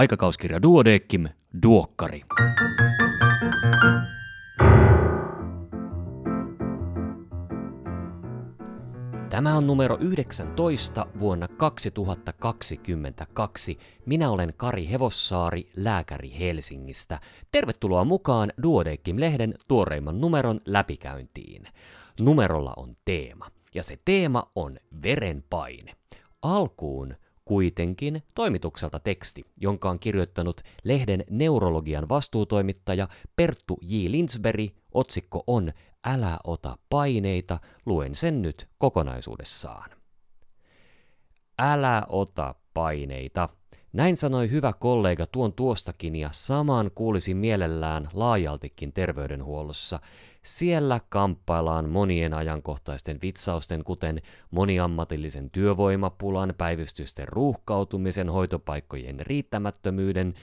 Aikakauskirja Duodeckim, Duokkari. Tämä on numero 19 vuonna 2022. Minä olen Kari Hevossaari, lääkäri Helsingistä. Tervetuloa mukaan Duodeckim-lehden tuoreimman numeron läpikäyntiin. Numerolla on teema, ja se teema on verenpaine. Alkuun kuitenkin toimitukselta teksti, jonka on kirjoittanut lehden neurologian vastuutoimittaja Perttu J. Linsberg. Otsikko on Älä ota paineita, luen sen nyt kokonaisuudessaan. Älä ota paineita. Näin sanoi hyvä kollega tuon tuostakin ja samaan kuulisi mielellään laajaltikin terveydenhuollossa. Siellä kamppaillaan monien ajankohtaisten vitsausten, kuten moniammatillisen työvoimapulan, päivystysten ruuhkautumisen, hoitopaikkojen riittämättömyyden,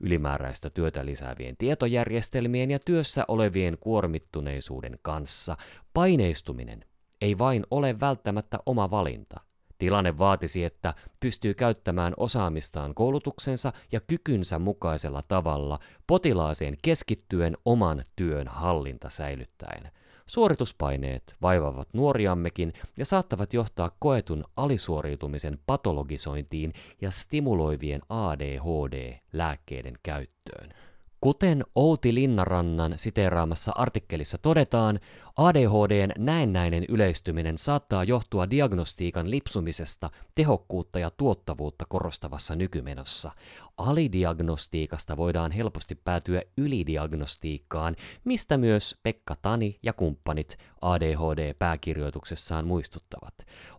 ylimääräistä työtä lisäävien tietojärjestelmien ja työssä olevien kuormittuneisuuden kanssa. Paineistuminen ei vain ole välttämättä oma valinta. Tilanne vaatisi, että pystyy käyttämään osaamistaan koulutuksensa ja kykynsä mukaisella tavalla potilaaseen keskittyen oman työn hallinta säilyttäen. Suorituspaineet vaivavat nuoriammekin ja saattavat johtaa koetun alisuoriutumisen patologisointiin ja stimuloivien ADHD-lääkkeiden käyttöön. Kuten Outi Linnarannan siteeraamassa artikkelissa todetaan, ADHDn näennäinen yleistyminen saattaa johtua diagnostiikan lipsumisesta tehokkuutta ja tuottavuutta korostavassa nykymenossa. Alidiagnostiikasta voidaan helposti päätyä ylidiagnostiikkaan, mistä myös Pekka Tani ja kumppanit ADHD-pääkirjoituksessaan muistuttavat.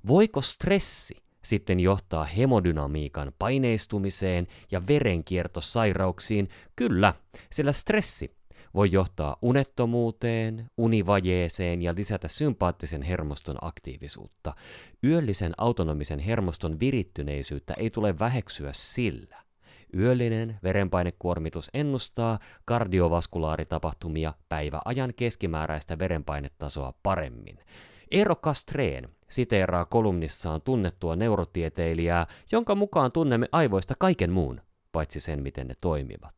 Voiko stressi sitten johtaa hemodynamiikan paineistumiseen ja verenkiertosairauksiin? Kyllä, sillä stressi voi johtaa unettomuuteen, univajeeseen ja lisätä sympaattisen hermoston aktiivisuutta. Yöllisen autonomisen hermoston virittyneisyyttä ei tule väheksyä sillä. Yöllinen verenpainekuormitus ennustaa kardiovaskulaaritapahtumia päiväajan keskimääräistä verenpainetasoa paremmin. Eero Kastreen siteeraa kolumnissaan tunnettua neurotieteilijää, jonka mukaan tunnemme aivoista kaiken muun, paitsi sen, miten ne toimivat.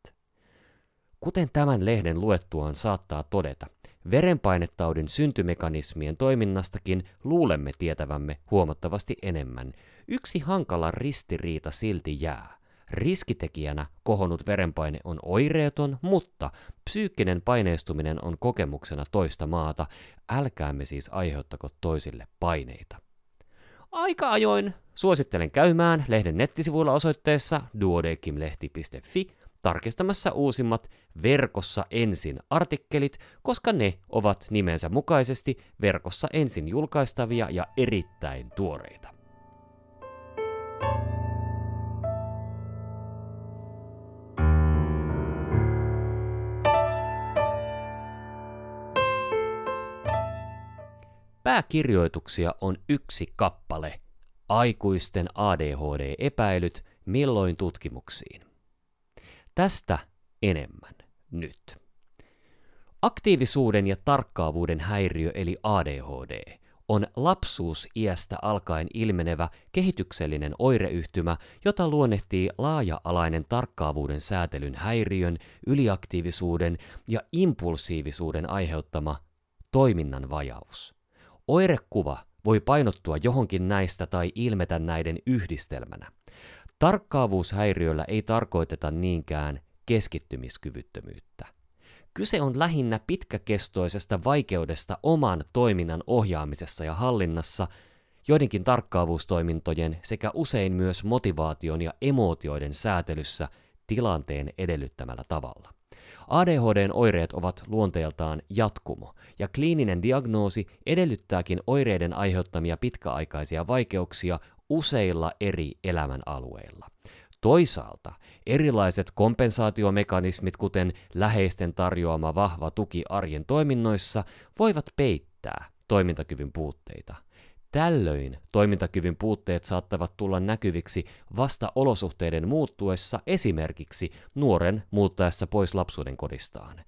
Kuten tämän lehden luettuaan saattaa todeta, verenpainetaudin syntymekanismien toiminnastakin luulemme tietävämme huomattavasti enemmän. Yksi hankala ristiriita silti jää. Riskitekijänä kohonnut verenpaine on oireeton, mutta psyykkinen paineistuminen on kokemuksena toista maata. Älkäämme siis aiheuttako toisille paineita. Aika ajoin suosittelen käymään lehden nettisivuilla osoitteessa duodekimlehti.fi tarkistamassa uusimmat verkossa ensin artikkelit, koska ne ovat nimensä mukaisesti verkossa ensin julkaistavia ja erittäin tuoreita. Pääkirjoituksia on yksi kappale. Aikuisten ADHD-epäilyt milloin tutkimuksiin. Tästä enemmän nyt. Aktiivisuuden ja tarkkaavuuden häiriö eli ADHD on lapsuusiästä alkaen ilmenevä kehityksellinen oireyhtymä, jota luonnehtii laaja-alainen tarkkaavuuden säätelyn häiriön, yliaktiivisuuden ja impulsiivisuuden aiheuttama toiminnan vajaus. Oirekuva voi painottua johonkin näistä tai ilmetä näiden yhdistelmänä. Tarkkaavuushäiriöllä ei tarkoiteta niinkään keskittymiskyvyttömyyttä. Kyse on lähinnä pitkäkestoisesta vaikeudesta oman toiminnan ohjaamisessa ja hallinnassa, joidenkin tarkkaavuustoimintojen sekä usein myös motivaation ja emootioiden säätelyssä tilanteen edellyttämällä tavalla. ADHDn oireet ovat luonteeltaan jatkumo, ja kliininen diagnoosi edellyttääkin oireiden aiheuttamia pitkäaikaisia vaikeuksia useilla eri elämänalueilla. Toisaalta erilaiset kompensaatiomekanismit, kuten läheisten tarjoama vahva tuki arjen toiminnoissa, voivat peittää toimintakyvyn puutteita. Tällöin toimintakyvyn puutteet saattavat tulla näkyviksi vasta olosuhteiden muuttuessa esimerkiksi nuoren muuttaessa pois lapsuuden kodistaan.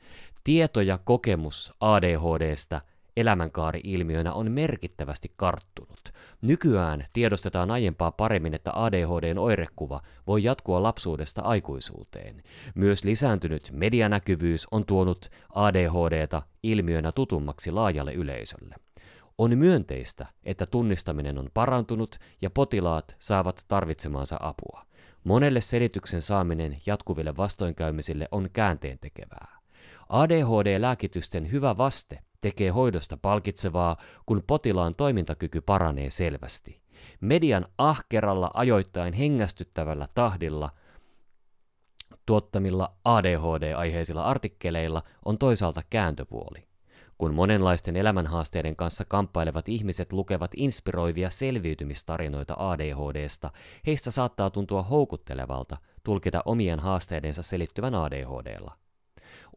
Tieto ja kokemus ADHDstä elämänkaari-ilmiönä on merkittävästi karttunut. Nykyään tiedostetaan aiempaa paremmin, että ADHDn oirekuva voi jatkua lapsuudesta aikuisuuteen. Myös lisääntynyt medianäkyvyys on tuonut ADHDta ilmiönä tutummaksi laajalle yleisölle. On myönteistä, että tunnistaminen on parantunut ja potilaat saavat tarvitsemaansa apua. Monelle selityksen saaminen jatkuville vastoinkäymisille on käänteen tekevää. ADHD-lääkitysten hyvä vaste tekee hoidosta palkitsevaa, kun potilaan toimintakyky paranee selvästi. Median ahkeralla ajoittain hengästyttävällä tahdilla tuottamilla ADHD-aiheisilla artikkeleilla on toisaalta kääntöpuoli. Kun monenlaisten elämänhaasteiden kanssa kamppailevat ihmiset lukevat inspiroivia selviytymistarinoita ADHDsta, heistä saattaa tuntua houkuttelevalta tulkita omien haasteidensa selittyvän ADHDlla.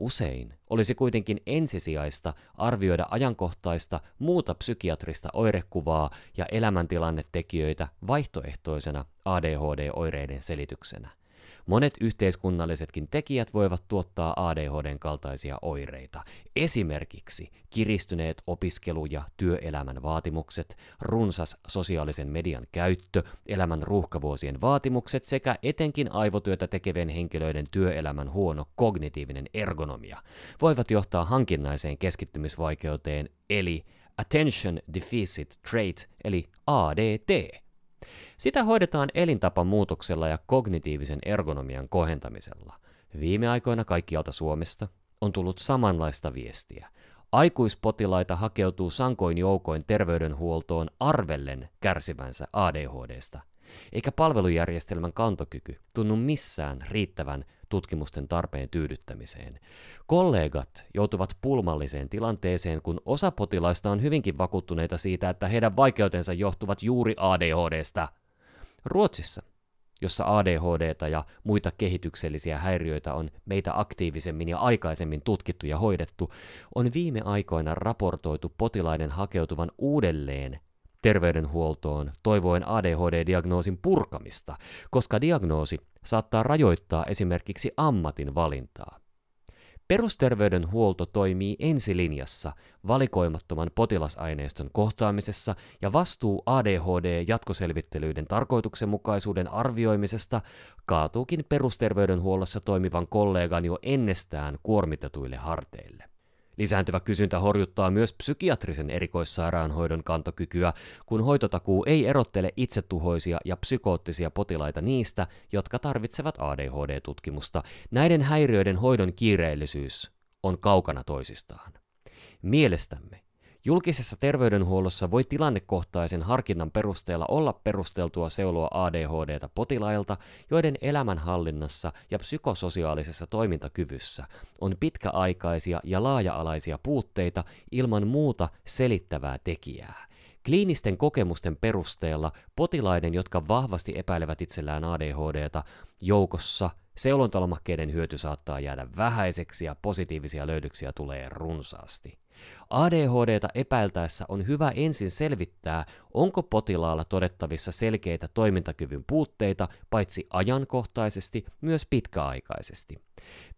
Usein olisi kuitenkin ensisijaista arvioida ajankohtaista muuta psykiatrista oirekuvaa ja elämäntilannetekijöitä vaihtoehtoisena ADHD-oireiden selityksenä – Monet yhteiskunnallisetkin tekijät voivat tuottaa ADHDn kaltaisia oireita. Esimerkiksi kiristyneet opiskelu- ja työelämän vaatimukset, runsas sosiaalisen median käyttö, elämän ruuhkavuosien vaatimukset sekä etenkin aivotyötä tekevien henkilöiden työelämän huono kognitiivinen ergonomia voivat johtaa hankinnaiseen keskittymisvaikeuteen eli Attention Deficit Trait eli ADT. Sitä hoidetaan elintapamuutoksella ja kognitiivisen ergonomian kohentamisella. Viime aikoina kaikkialta Suomesta on tullut samanlaista viestiä. Aikuispotilaita hakeutuu sankoin joukoin terveydenhuoltoon arvellen kärsivänsä ADHDsta, eikä palvelujärjestelmän kantokyky tunnu missään riittävän tutkimusten tarpeen tyydyttämiseen. Kollegat joutuvat pulmalliseen tilanteeseen, kun osa potilaista on hyvinkin vakuuttuneita siitä, että heidän vaikeutensa johtuvat juuri ADHDsta. Ruotsissa, jossa ADHDta ja muita kehityksellisiä häiriöitä on meitä aktiivisemmin ja aikaisemmin tutkittu ja hoidettu, on viime aikoina raportoitu potilaiden hakeutuvan uudelleen terveydenhuoltoon toivoen ADHD-diagnoosin purkamista, koska diagnoosi saattaa rajoittaa esimerkiksi ammatin valintaa. Perusterveydenhuolto toimii ensilinjassa valikoimattoman potilasaineiston kohtaamisessa ja vastuu ADHD-jatkoselvittelyiden tarkoituksenmukaisuuden arvioimisesta kaatuukin perusterveydenhuollossa toimivan kollegan jo ennestään kuormitetuille harteille. Lisääntyvä kysyntä horjuttaa myös psykiatrisen erikoissairaanhoidon kantokykyä, kun hoitotakuu ei erottele itsetuhoisia ja psykoottisia potilaita niistä, jotka tarvitsevat ADHD-tutkimusta. Näiden häiriöiden hoidon kiireellisyys on kaukana toisistaan. Mielestämme Julkisessa terveydenhuollossa voi tilannekohtaisen harkinnan perusteella olla perusteltua seuloa ADHDta potilailta, joiden elämänhallinnassa ja psykososiaalisessa toimintakyvyssä on pitkäaikaisia ja laaja-alaisia puutteita ilman muuta selittävää tekijää. Kliinisten kokemusten perusteella potilaiden, jotka vahvasti epäilevät itsellään ADHDta, joukossa seulontalomakkeiden hyöty saattaa jäädä vähäiseksi ja positiivisia löydöksiä tulee runsaasti. ADHDta epäiltäessä on hyvä ensin selvittää, onko potilaalla todettavissa selkeitä toimintakyvyn puutteita paitsi ajankohtaisesti myös pitkäaikaisesti.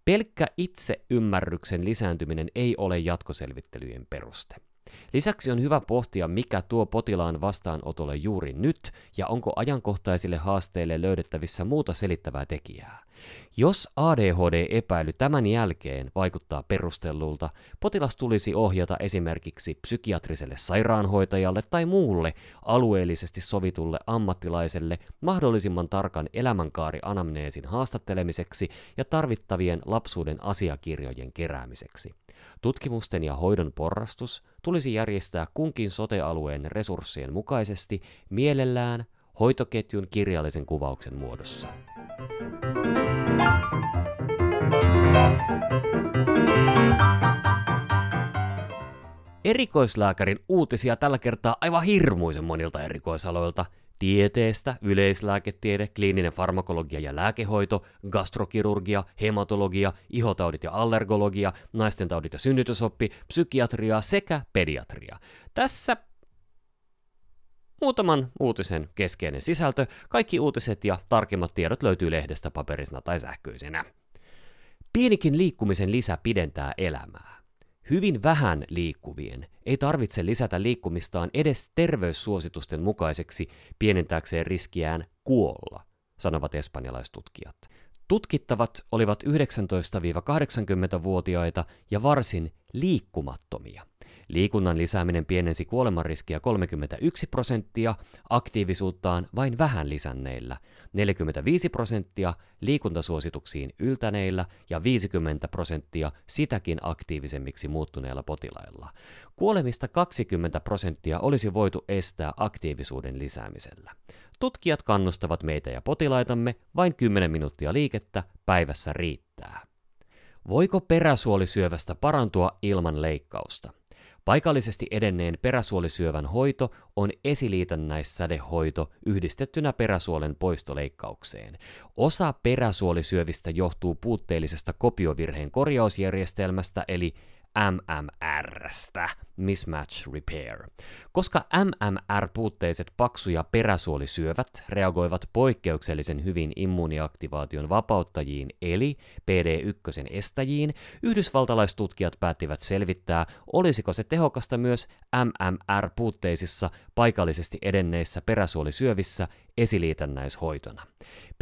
Pelkkä itseymmärryksen lisääntyminen ei ole jatkoselvittelyjen peruste. Lisäksi on hyvä pohtia, mikä tuo potilaan vastaanotolle juuri nyt ja onko ajankohtaisille haasteille löydettävissä muuta selittävää tekijää. Jos ADHD-epäily tämän jälkeen vaikuttaa perustellulta, potilas tulisi ohjata esimerkiksi psykiatriselle sairaanhoitajalle tai muulle alueellisesti sovitulle ammattilaiselle mahdollisimman tarkan elämänkaari-anamneesin haastattelemiseksi ja tarvittavien lapsuuden asiakirjojen keräämiseksi. Tutkimusten ja hoidon porrastus tulisi järjestää kunkin sotealueen resurssien mukaisesti mielellään hoitoketjun kirjallisen kuvauksen muodossa. Erikoislääkärin uutisia tällä kertaa aivan hirmuisen monilta erikoisaloilta. Tieteestä, yleislääketiede, kliininen farmakologia ja lääkehoito, gastrokirurgia, hematologia, ihotaudit ja allergologia, naisten taudit ja synnytysoppi, psykiatria sekä pediatria. Tässä Muutaman uutisen keskeinen sisältö, kaikki uutiset ja tarkemmat tiedot löytyy lehdestä paperisena tai sähköisenä. Pienikin liikkumisen lisä pidentää elämää. Hyvin vähän liikkuvien ei tarvitse lisätä liikkumistaan edes terveyssuositusten mukaiseksi pienentääkseen riskiään kuolla, sanovat espanjalaistutkijat. Tutkittavat olivat 19-80-vuotiaita ja varsin liikkumattomia. Liikunnan lisääminen pienensi kuolemanriskiä 31 prosenttia, aktiivisuuttaan vain vähän lisänneillä, 45 prosenttia liikuntasuosituksiin yltäneillä ja 50 prosenttia sitäkin aktiivisemmiksi muuttuneilla potilailla. Kuolemista 20 prosenttia olisi voitu estää aktiivisuuden lisäämisellä. Tutkijat kannustavat meitä ja potilaitamme vain 10 minuuttia liikettä päivässä riittää. Voiko peräsuolisyövästä parantua ilman leikkausta? Paikallisesti edenneen peräsuolisyövän hoito on esiliitännäissädehoito yhdistettynä peräsuolen poistoleikkaukseen. Osa peräsuolisyövistä johtuu puutteellisesta kopiovirheen korjausjärjestelmästä eli MMRstä, Mismatch Repair. Koska MMR-puutteiset paksu- ja peräsuolisyövät reagoivat poikkeuksellisen hyvin immuuniaktivaation vapauttajiin eli PD1 estäjiin, yhdysvaltalaistutkijat päättivät selvittää, olisiko se tehokasta myös MMR-puutteisissa paikallisesti edenneissä peräsuolisyövissä esiliitännäishoitona.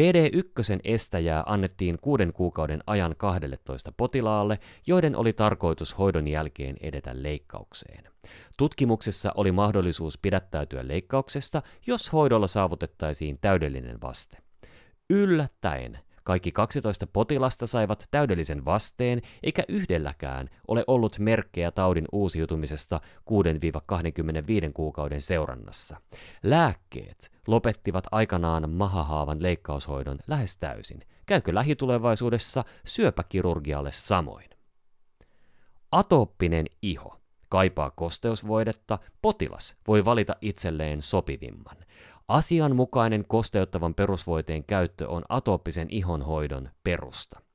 PD1 estäjää annettiin kuuden kuukauden ajan 12 potilaalle, joiden oli tarkoitus hoidon jälkeen edetä leikkaukseen. Tutkimuksessa oli mahdollisuus pidättäytyä leikkauksesta, jos hoidolla saavutettaisiin täydellinen vaste. Yllättäen kaikki 12 potilasta saivat täydellisen vasteen, eikä yhdelläkään ole ollut merkkejä taudin uusiutumisesta 6-25 kuukauden seurannassa. Lääkkeet lopettivat aikanaan mahahaavan leikkaushoidon lähes täysin. Käykö lähitulevaisuudessa syöpäkirurgialle samoin? Atooppinen iho kaipaa kosteusvoidetta, potilas voi valita itselleen sopivimman. Asianmukainen kosteuttavan perusvoiteen käyttö on atooppisen ihonhoidon perusta.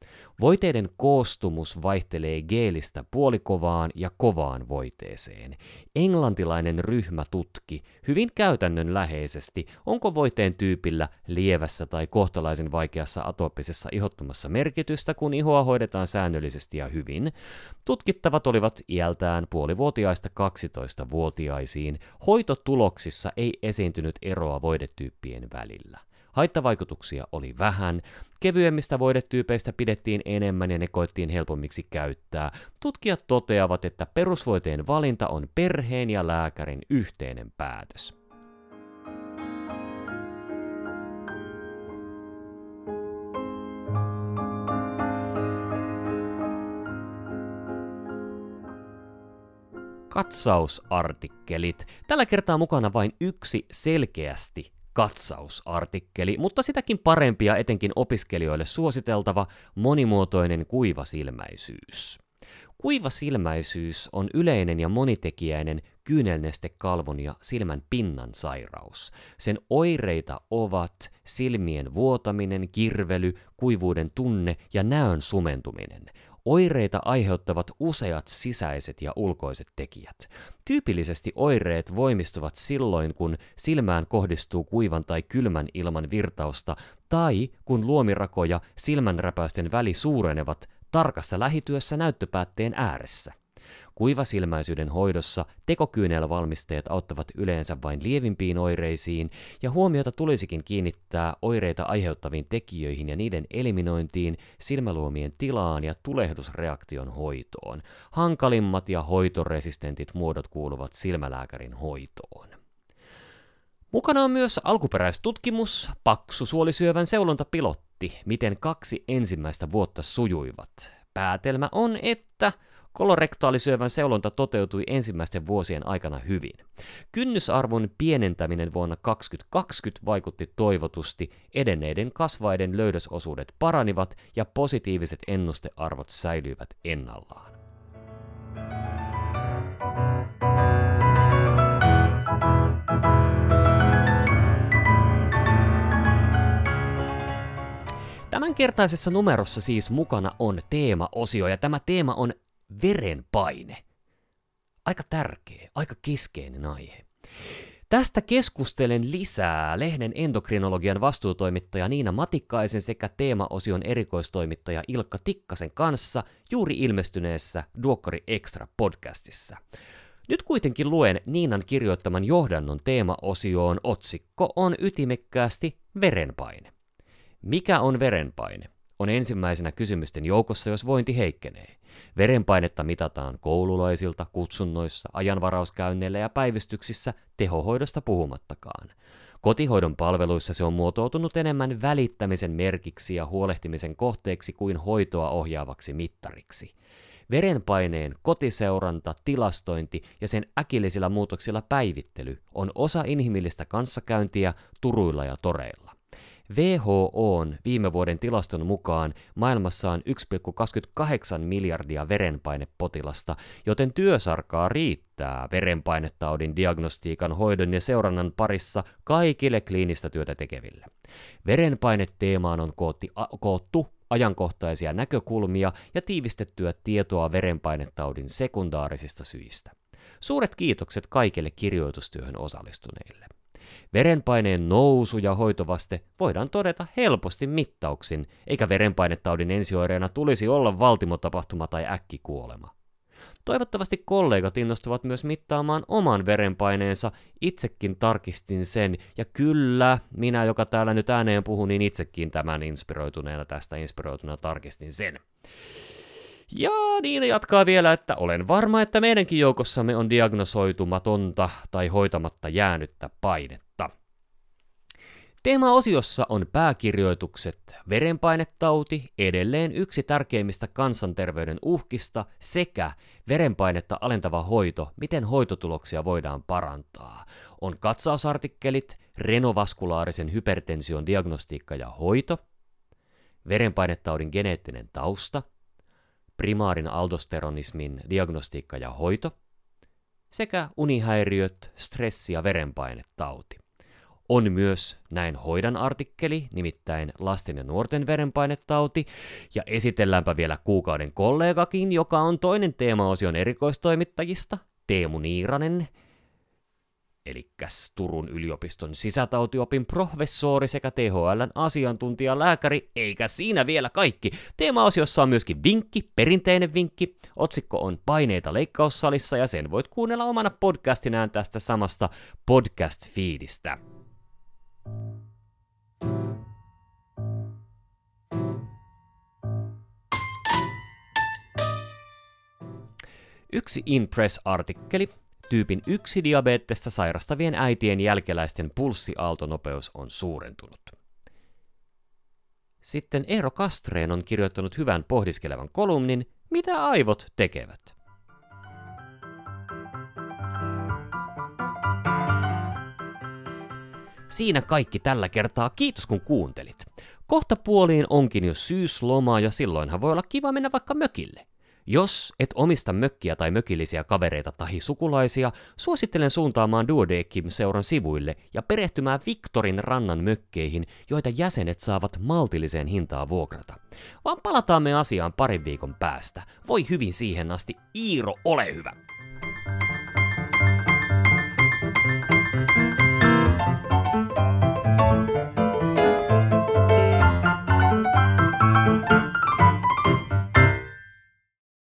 Voiteiden koostumus vaihtelee geelistä puolikovaan ja kovaan voiteeseen. Englantilainen ryhmä tutki hyvin käytännönläheisesti, onko voiteen tyypillä lievässä tai kohtalaisen vaikeassa atooppisessa ihottumassa merkitystä, kun ihoa hoidetaan säännöllisesti ja hyvin. Tutkittavat olivat iältään puolivuotiaista 12-vuotiaisiin. Hoitotuloksissa ei esiintynyt eroa voidetyyppien välillä. Haittavaikutuksia oli vähän, kevyemmistä voidetyypeistä pidettiin enemmän ja ne koettiin helpommiksi käyttää. Tutkijat toteavat, että perusvoiteen valinta on perheen ja lääkärin yhteinen päätös. Katsausartikkelit. Tällä kertaa mukana vain yksi selkeästi katsausartikkeli, mutta sitäkin parempia etenkin opiskelijoille suositeltava monimuotoinen kuivasilmäisyys. Kuivasilmäisyys on yleinen ja monitekijäinen kyynelnestekalvon ja silmän pinnan sairaus. Sen oireita ovat silmien vuotaminen, kirvely, kuivuuden tunne ja näön sumentuminen. Oireita aiheuttavat useat sisäiset ja ulkoiset tekijät. Tyypillisesti oireet voimistuvat silloin, kun silmään kohdistuu kuivan tai kylmän ilman virtausta, tai kun luomirakoja silmänräpäysten väli suurenevat tarkassa lähityössä näyttöpäätteen ääressä. Kuivasilmäisyyden hoidossa tekokyynelvalmisteet auttavat yleensä vain lievimpiin oireisiin, ja huomiota tulisikin kiinnittää oireita aiheuttaviin tekijöihin ja niiden eliminointiin, silmäluomien tilaan ja tulehdusreaktion hoitoon. Hankalimmat ja hoitoresistentit muodot kuuluvat silmälääkärin hoitoon. Mukana on myös alkuperäistutkimus, paksu suolisyövän seulontapilotti, miten kaksi ensimmäistä vuotta sujuivat. Päätelmä on, että Kolorektaalisyövän seulonta toteutui ensimmäisten vuosien aikana hyvin. Kynnysarvon pienentäminen vuonna 2020 vaikutti toivotusti, edenneiden kasvaiden löydösosuudet paranivat ja positiiviset ennustearvot säilyivät ennallaan. Tämänkertaisessa numerossa siis mukana on teema-osio, ja tämä teema on verenpaine. Aika tärkeä, aika keskeinen aihe. Tästä keskustelen lisää lehden endokrinologian vastuutoimittaja Niina Matikkaisen sekä teemaosion erikoistoimittaja Ilkka Tikkasen kanssa juuri ilmestyneessä Duokkari Extra podcastissa. Nyt kuitenkin luen Niinan kirjoittaman johdannon teemaosioon otsikko on ytimekkäästi verenpaine. Mikä on verenpaine? On ensimmäisenä kysymysten joukossa, jos vointi heikkenee. Verenpainetta mitataan koululaisilta, kutsunnoissa, ajanvarauskäynneillä ja päivystyksissä, tehohoidosta puhumattakaan. Kotihoidon palveluissa se on muotoutunut enemmän välittämisen merkiksi ja huolehtimisen kohteeksi kuin hoitoa ohjaavaksi mittariksi. Verenpaineen kotiseuranta, tilastointi ja sen äkillisillä muutoksilla päivittely on osa inhimillistä kanssakäyntiä turuilla ja toreilla. WHOn viime vuoden tilaston mukaan maailmassa on 1,28 miljardia verenpainepotilasta, joten työsarkaa riittää verenpainetaudin diagnostiikan, hoidon ja seurannan parissa kaikille kliinistä työtä tekeville. Verenpaineteemaan on kootti, a, koottu ajankohtaisia näkökulmia ja tiivistettyä tietoa verenpainetaudin sekundaarisista syistä. Suuret kiitokset kaikille kirjoitustyöhön osallistuneille. Verenpaineen nousu ja hoitovaste voidaan todeta helposti mittauksin, eikä verenpainetaudin ensioireena tulisi olla valtimotapahtuma tai äkkikuolema. Toivottavasti kollegat innostuvat myös mittaamaan oman verenpaineensa, itsekin tarkistin sen, ja kyllä, minä, joka täällä nyt ääneen puhun, niin itsekin tämän inspiroituneena tästä inspiroituneena tarkistin sen. Ja niin jatkaa vielä, että olen varma, että meidänkin joukossamme on diagnosoitumatonta tai hoitamatta jäänyttä painetta. Teema-osiossa on pääkirjoitukset verenpainetauti, edelleen yksi tärkeimmistä kansanterveyden uhkista, sekä verenpainetta alentava hoito, miten hoitotuloksia voidaan parantaa. On katsausartikkelit, renovaskulaarisen hypertension diagnostiikka ja hoito, verenpainetaudin geneettinen tausta, primaarin aldosteronismin diagnostiikka ja hoito, sekä unihäiriöt, stressi ja verenpainetauti. On myös näin hoidan artikkeli, nimittäin lasten ja nuorten verenpainetauti, ja esitelläänpä vielä kuukauden kollegakin, joka on toinen teemaosion erikoistoimittajista, Teemu Niiranen, eli Turun yliopiston sisätautiopin professori sekä THLn asiantuntijalääkäri, eikä siinä vielä kaikki. Teemaosiossa on myöskin vinkki, perinteinen vinkki. Otsikko on Paineita leikkaussalissa ja sen voit kuunnella omana podcastinään tästä samasta podcast-fiidistä. Yksi InPress-artikkeli tyypin 1 diabetesta sairastavien äitien jälkeläisten pulssiaaltonopeus on suurentunut. Sitten Eero Kastreen on kirjoittanut hyvän pohdiskelevan kolumnin Mitä aivot tekevät? Siinä kaikki tällä kertaa. Kiitos kun kuuntelit. Kohta puoliin onkin jo syysloma ja silloinhan voi olla kiva mennä vaikka mökille. Jos et omista mökkiä tai mökillisiä kavereita tai sukulaisia, suosittelen suuntaamaan Duodekim-seuran sivuille ja perehtymään Viktorin rannan mökkeihin, joita jäsenet saavat maltilliseen hintaan vuokrata. Vaan palataan me asiaan parin viikon päästä. Voi hyvin siihen asti, Iiro, ole hyvä!